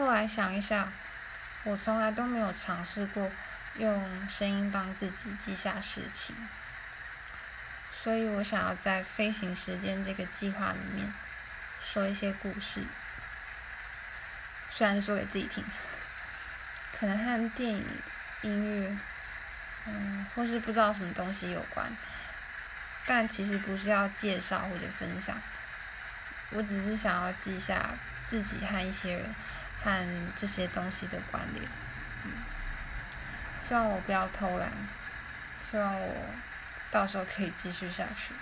后来想一想，我从来都没有尝试过用声音帮自己记下事情，所以我想要在飞行时间这个计划里面说一些故事，虽然是说给自己听，可能和电影、音乐，嗯，或是不知道什么东西有关，但其实不是要介绍或者分享，我只是想要记下自己和一些人和这些东西的关联。嗯，希望我不要偷懒，希望我到时候可以继续下去。